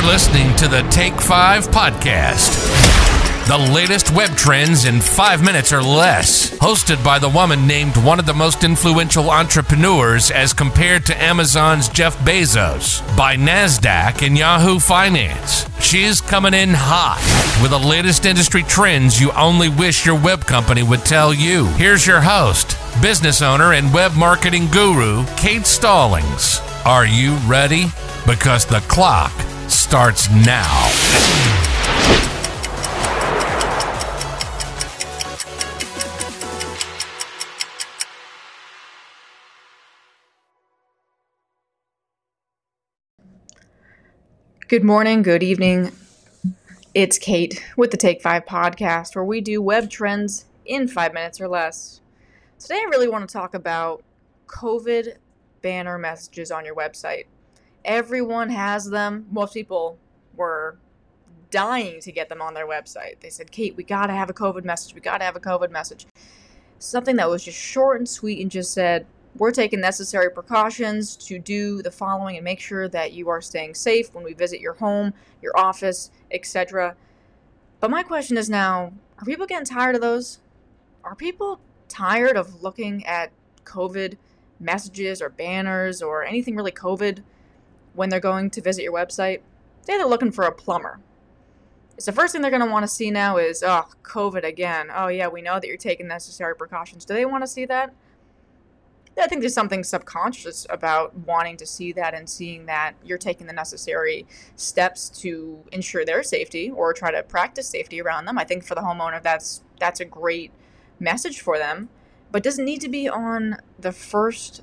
You're listening to the Take 5 podcast. The latest web trends in five minutes or less. Hosted by the woman named one of the most influential entrepreneurs as compared to Amazon's Jeff Bezos. By NASDAQ and Yahoo Finance. She's coming in hot with the latest industry trends you only wish your web company would tell you. Here's your host, business owner and web marketing guru, Kate Stallings. Are you ready? Because the clock starts now. Good morning, good evening. It's Kate with the Take 5 podcast, where we do web trends in five minutes or less. Today, I really want to talk about COVID banner messages on your website. Everyone has them. Most people were dying to get them on their website. They said, Kate, we got to have a COVID message. We got to have a COVID message. Something that was just short and sweet and just said, we're taking necessary precautions to do the following and make sure that you are staying safe when we visit your home, your office, etc. But my question is now are people getting tired of those? Are people tired of looking at COVID messages or banners or anything really COVID when they're going to visit your website? Say they're looking for a plumber. It's the first thing they're going to want to see now is, oh, COVID again. Oh, yeah, we know that you're taking necessary precautions. Do they want to see that? I think there's something subconscious about wanting to see that and seeing that you're taking the necessary steps to ensure their safety or try to practice safety around them. I think for the homeowner, that's that's a great message for them, but doesn't need to be on the first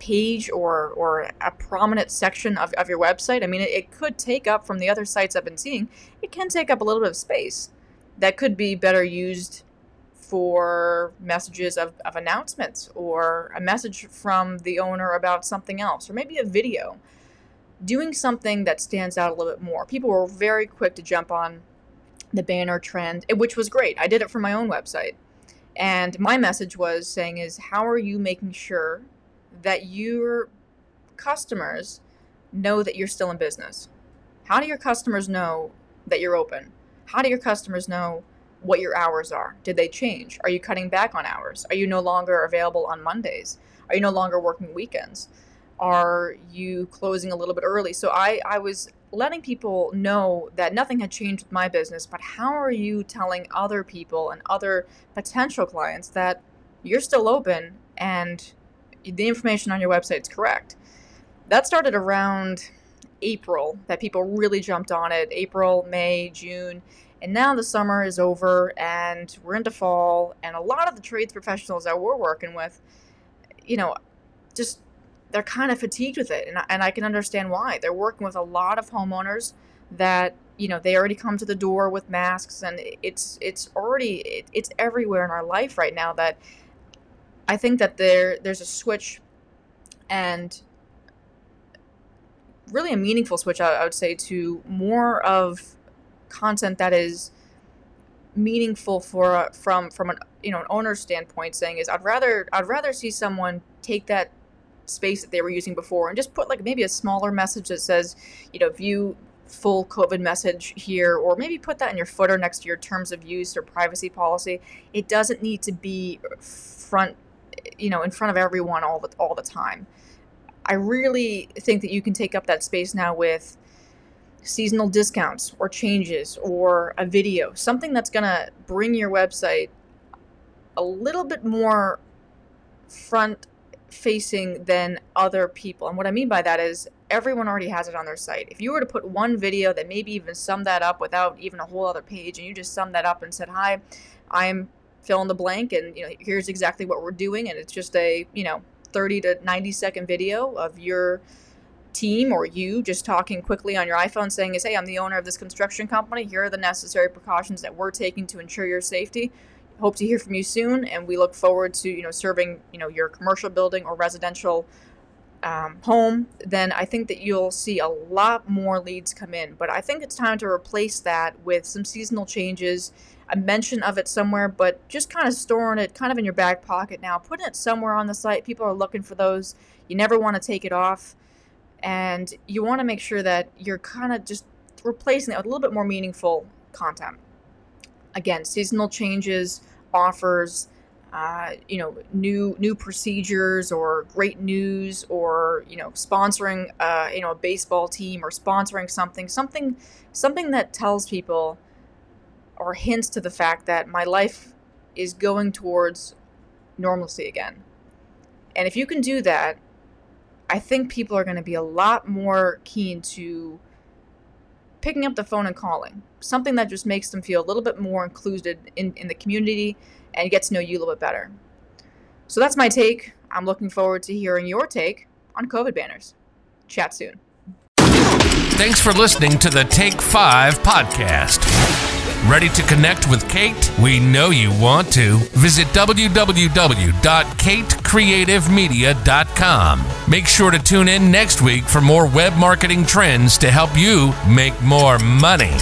page or or a prominent section of, of your website. I mean, it, it could take up from the other sites I've been seeing, it can take up a little bit of space that could be better used for messages of, of announcements or a message from the owner about something else or maybe a video. Doing something that stands out a little bit more. People were very quick to jump on the banner trend eh, which was great. I did it for my own website. And my message was saying is how are you making sure that your customers know that you're still in business how do your customers know that you're open how do your customers know what your hours are. Did they change? Are you cutting back on hours? Are you no longer available on Mondays? Are you no longer working weekends? Are you closing a little bit early? So I, I was letting people know that nothing had changed with my business, but how are you telling other people and other potential clients that you're still open and the information on your website is correct? That started around April that people really jumped on it. April, May, June and now the summer is over and we're into fall, and a lot of the trades professionals that we're working with, you know, just they're kind of fatigued with it. And, and I can understand why. They're working with a lot of homeowners that you know they already come to the door with masks and it's it's already it, it's everywhere in our life right now that i think that there there's a switch and really a meaningful switch I, I would say to more of content that is meaningful for from from an you know an owner standpoint saying is I'd rather I'd rather see someone take that space that they were using before and just put like maybe a smaller message that says you know view full covid message here or maybe put that in your footer next to your terms of use or privacy policy. It doesn't need to be front you know in front of everyone all the all the time i really think that you can take up that space now with seasonal discounts or changes or a video, something that's going to bring your website a little bit more front facing than other people. And what I mean by that is everyone already has it on their site. If you were to put one video that maybe even sum that up without even a whole other page and you just sum that up and said, "Hi, I'm fill in the blank and you know, here's exactly what we're doing." And it's just a, you know, 30 to 90 second video of your team or you just talking quickly on your iPhone saying is, hey, I'm the owner of this construction company. Here are the necessary precautions that we're taking to ensure your safety. Hope to hear from you soon, and we look forward to you know serving you know your commercial building or residential um, home. Then I think that you'll see a lot more leads come in. But I think it's time to replace that with some seasonal changes, a mention of it somewhere, but just kind of storing it kind of in your back pocket now, putting it somewhere on the site. People are looking for those. You never want to take it off and you want to make sure that you're kind of just replacing it with a little bit more meaningful content. Again, seasonal changes, offers, uh, you know, new new procedures or great news or you know, sponsoring uh, you know a baseball team or sponsoring something, something something that tells people or hints to the fact that my life is going towards normalcy again. And if you can do that, I think people are going to be a lot more keen to picking up the phone and calling. Something that just makes them feel a little bit more included in, in the community and get to know you a little bit better. So that's my take. I'm looking forward to hearing your take on COVID banners. Chat soon. Thanks for listening to the Take 5 podcast. Ready to connect with Kate? We know you want to. Visit www.katecreativemedia.com. Make sure to tune in next week for more web marketing trends to help you make more money.